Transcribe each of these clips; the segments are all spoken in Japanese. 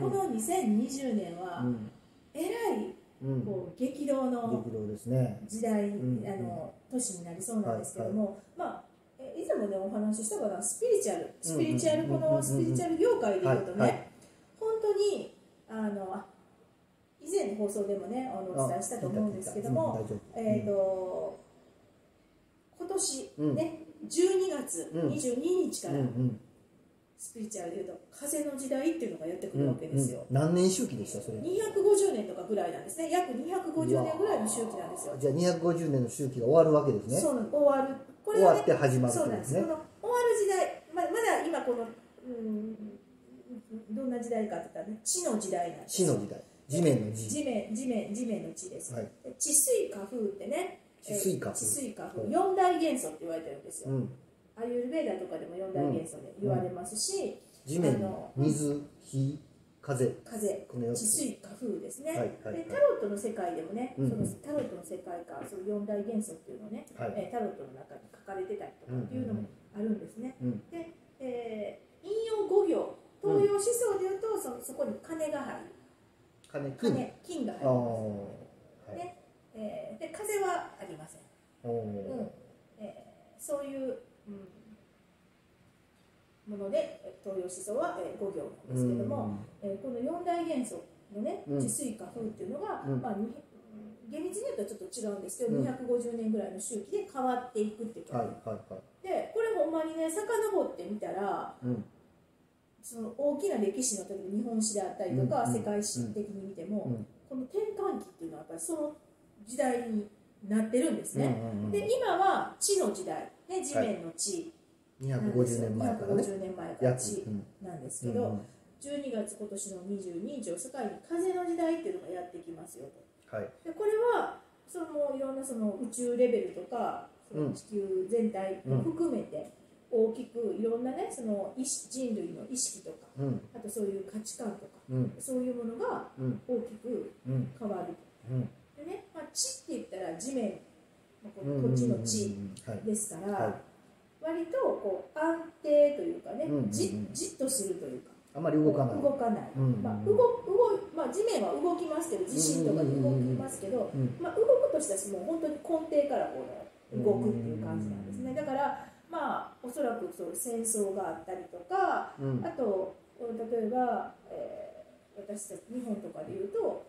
この2020年はうん。えらいうん。こう激動の時代、ん。あの年になりそうなんですけども、まあえ以前もねお話ししたかな？スピリチュアルスピリチュアル、このスピリチュアル業界でいうとね、本当にあのあ以前の放送でもねあのお伝えしたと思うんですけども、えっ、と今年うん。ね、12月うん。22日からスピリチュアルでいう。と風の時代っていうのがやってくるわけですよ、うん何年周期でした？それ。250年とかぐらいなんですね。約250年ぐらいの周期なんですよ。じゃあ250年の周期が終わるわけですね。そう終わる。こ終わって始まるそうなんです、ねこの終わる時代。ままだ今このうんどんな時代かって言ったらね地の時代なんです地の時代。地面の地。地面地面地面の地です、はい。で地水火風ってね地水火風。えー地水火風。うん四大元素って言われてるんですよ、うんアユルベーダとかでも四大元素で言われますし、地面水火風。風この地水火風ですね、はいはいはい。でタロットの世界でもね、うん。そのタロットの世界観その四大元素っていうのをね、はい。えータロットの中に書かれてたりとかっていうのもあるんですね、うん。で、えー引用五行東洋思想でいうとそのそこに金が入る。金金。金金が入ります。はい。ね。えーで風はありません、おうん。ーえーそういう、うん、ものでえー東洋思想は、えー、五行なんですけども、えーこの四大元素のねうん。地水火風っていうのが、うん。まあ、に厳密に言うとちょっと違うんですけど、うん。250年ぐらいの周期で変わっていくっていうはいか、はいはい。でこれほんまにね遡ってみたらうん。その大きな歴史の例えば日本史であったりとか、うん。世界史的に見ても、うん。この転換期っていうのはやっぱりその時代になってるんですね、うんうんうん。で今は地の時代、ね、地面の地。なんですよ、250年前からね。250年前から約地うん。なんですけど、うんうん。12月今年の22日を境に風の時代っていうのがやってきますよと。はい。でこれはそのいろんなその宇宙レベルとかその地球全体も含めて大きくいろんなねその意識人類の意識とかうん。あとそういう価値観とかうん。そういうものがうん。大きくうん。変わるうん。でね、まあ、地って言ったら地面。まあこうんの地の地ですから、割とこう安定というかね、じじっとするというかあまり動かない動かない、まあ、動動まあ、地面は動きますけど地震とかで動きますけど、まあ、動くとしたらもう本当に根底からこの動くっていう感じなんですねだからまあおそらくそう戦争があったりとかあと例えば、えー私たち日本とかでいうと、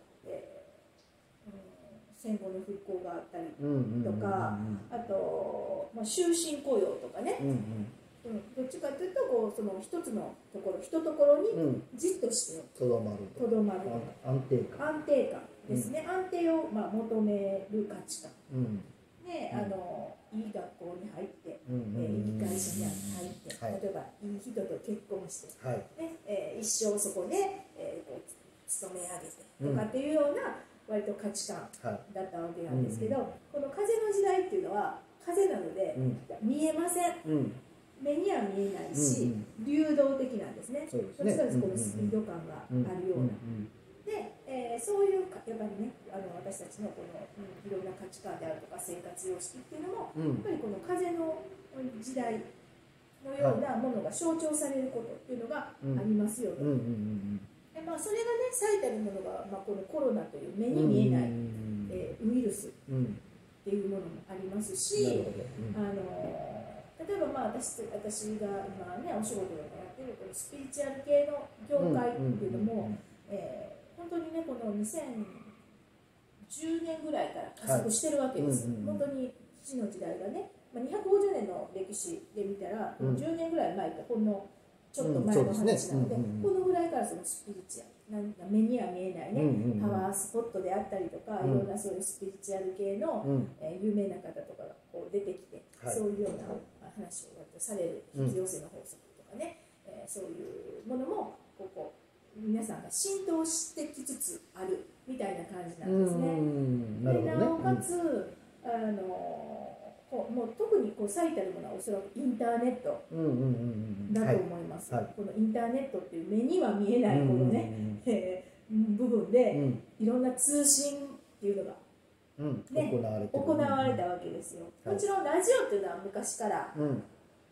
戦後の復興があったりうんうんうんとかあと、まあ、終身雇用とかね、うんうん、どっちかというとこうその一つのところ一ところにうん。うんじっとしてとどまる。とどまる。あ安定感。安定感ですね、安定を、まあ、求める価値観。うん。で、うん。あのいい学校に入って、うんえーいい会うん社に入って、はい。例えばいい人と結婚して、はい。ねえー一生そこで、えーこう勤め上げてとかっていうような割と価値観はい。だったわけなんですけど、この風の時代っていうのは風なので、うん。見えません。うん。目には見えないし、うん流動的なんですね。そうですね。どっちかというとこのスピード感があるような、んで、えーそういうかやっぱりねあの私たちのこの、うんいろんな価値観であるとか生活様式っていうのもうん。うんやっぱりこの風の時代のようなものが象徴されることっていうのがありますよと、まあ、それがね最たるものが、まあ、このコロナという目に見えない、うん。えーウイルスっうん。ていうものもありますなしあの例えばまあ私私が今ねお仕事でもやってるこのスピリチュアル系の業界っていうのも、えー本当にねこの2010年ぐらいから加速してるわけです、本当に父の時代がね、まあ、250年の歴史で見たら、うん。10年ぐらい前ってほんのちょっと前の話なので,、このぐらいからそのスピリチュアルなんか目には見えないね、パワースポットであったりとか、うんいろんなそういうスピリチュアル系の、うん。えー有名な方とかがこう出てきて、はい。そういうような話を割とされる引き寄せの法則とかね、えーそういうものもここ皆さんが浸透してきつつあるみたいな感じなんですね。でなおかつ、あのもう特にこう最たるものはおそらくインターネットだとはい思います、はい。このインターネットっていう目には見えないこのね、えー部分うでん。いろんな通信っていうのがうん。ね行われたわけですよ、はい。もちろんラジオっていうのは昔からうん。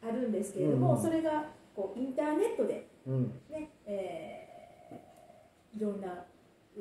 あるんですけれども、うんそれがこうインターネットで、うん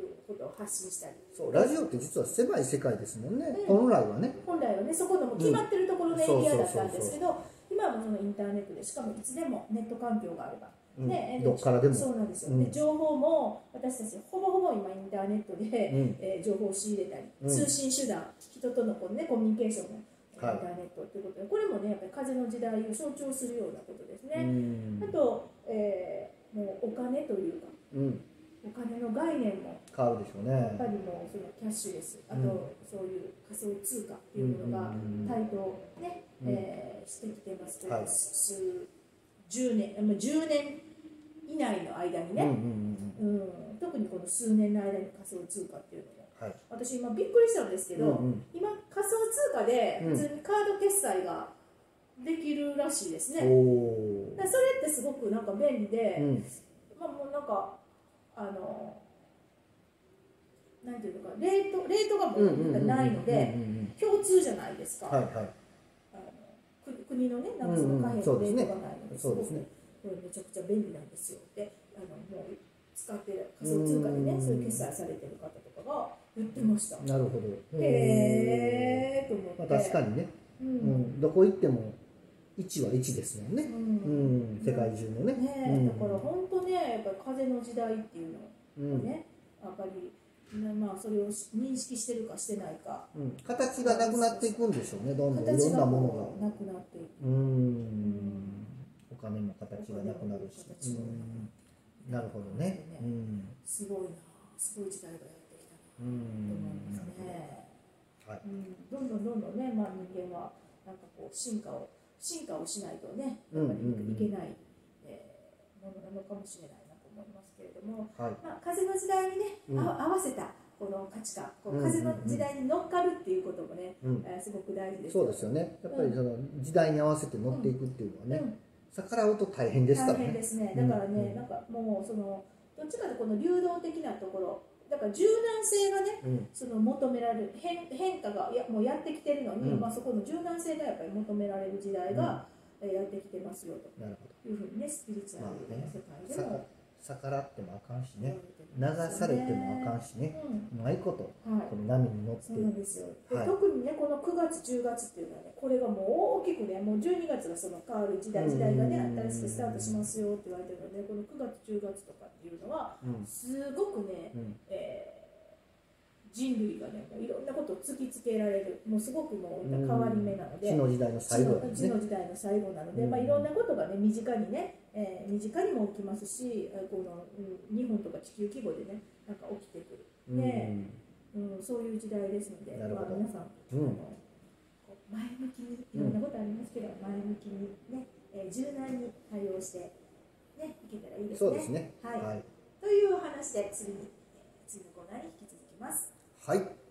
ねえー発信したり。そうラジオって実は狭い世界ですもんね、うん。本来はね。本来はねそこのもう決まってるところのエリアだったんですけど今はもうそのインターネットでしかもいつでもネット環境があれば、うん。ねどっからでも。そうなんですよ、うん。で情報も私たちほぼほぼ今インターネットで、うん。えー情報を仕入れたり、うん。通信手段人とのこう、ね、コミュニケーションもインタはいーネットということで、これもねやっぱり風の時代を象徴するようなことですうね、ん。あと、えーもうお金というかうんお金の概念も変わるでしょうやっぱねりもうそのキャッシュレスあとうん。そういう仮想通貨っていうものがうん。台頭ね、うん。えーしてきてますけど、はい。数十年まあ10年以内の間にね、うんうん特にこの数年の間に仮想通貨っていうのも。はい。私今びっくりしたんですけど、うんうん。今仮想通貨でうん。普通にカード決済ができるらしいですね、それってすごくなんか便利で、まあ、もうなんかあのなんていうのかレートレートがもうないので共通じゃないですか、はいはい。あの国国のねなんかその貨幣のレートがないので、そうですね。ごくこれめちゃくちゃ便利なんですよ。であのもう使ってる仮想通貨でねうんそういう決済されてる方とかが言ってました、なるほど。へえと思って、まあ、確かにね、ううんん、どこ行っても1は1ですもんね、ううんん、世界中のね。ねうん。だから本当ねやっぱり風の時代っていうのうん。をね、やっぱりなまあそれを認識してるかしてないか。うん、形がなくなっていくんでしょうねどんどん。いろんなものこうなくなっていく。がうん。お金も形がなくなるし。なるほどね。うん。すごいなすごい時代がやってきたうなと思いますね、どはいうん、どんどんどんどんね、まあ、人間はなんかこう進化を進化をしないとねうんやっぱりうんうんいけない、えーものなのかもしれないなと思いますけれども、はい。まあ、風の時代にね、うん。あ合わせたこの価値観。こううんうんうん。風の時代に乗っかるっていうこともね、うん。えーすごく大事ですそうですよね。やっぱりその時代に合わせて乗っていくっていうのはね、逆らうと大変ですからね。大変ですね。だからね、うん。なんかもうそのどっちかというとこの流動的なところだから柔軟性がねうん。その求められる変変化がいやもうやってきてるのに、うん。まあ、そこの柔軟性がやっぱり求められる時代が、えーやってきてますよと。いうふうにねスピリチュアルな世界でも逆らってもあかんしね。流されてもあかんしね。うまいことはい。この波に乗って。そうなんですよ、ではい。特にねこの9月10月っていうのはねこれがもう大きくねもう12月がその変わる時代時代がねうん新しくスタートしますよって言われてるのでこの9月10月とかっていうのはうん。すごくね、うん。えー人類がねいろんなことを突きつけられる。もうすごくもう変わり目なので、地の時代の最後地の地の時代の最後なので、うん。まあ、いろんなことがね身近にね、えー身近にも起きますしえーこの、うん日本とか地球規模でねなんか起きてくる、ねうん、そういう時代ですので、まあ、皆さん、前向きにいろんなことありますけど、前向きにね、えー柔軟に対応して、ね、いけたらいいですね。そうですね。はい。はい、というお話で次に、えー次のコーナーに引き続きます。はい。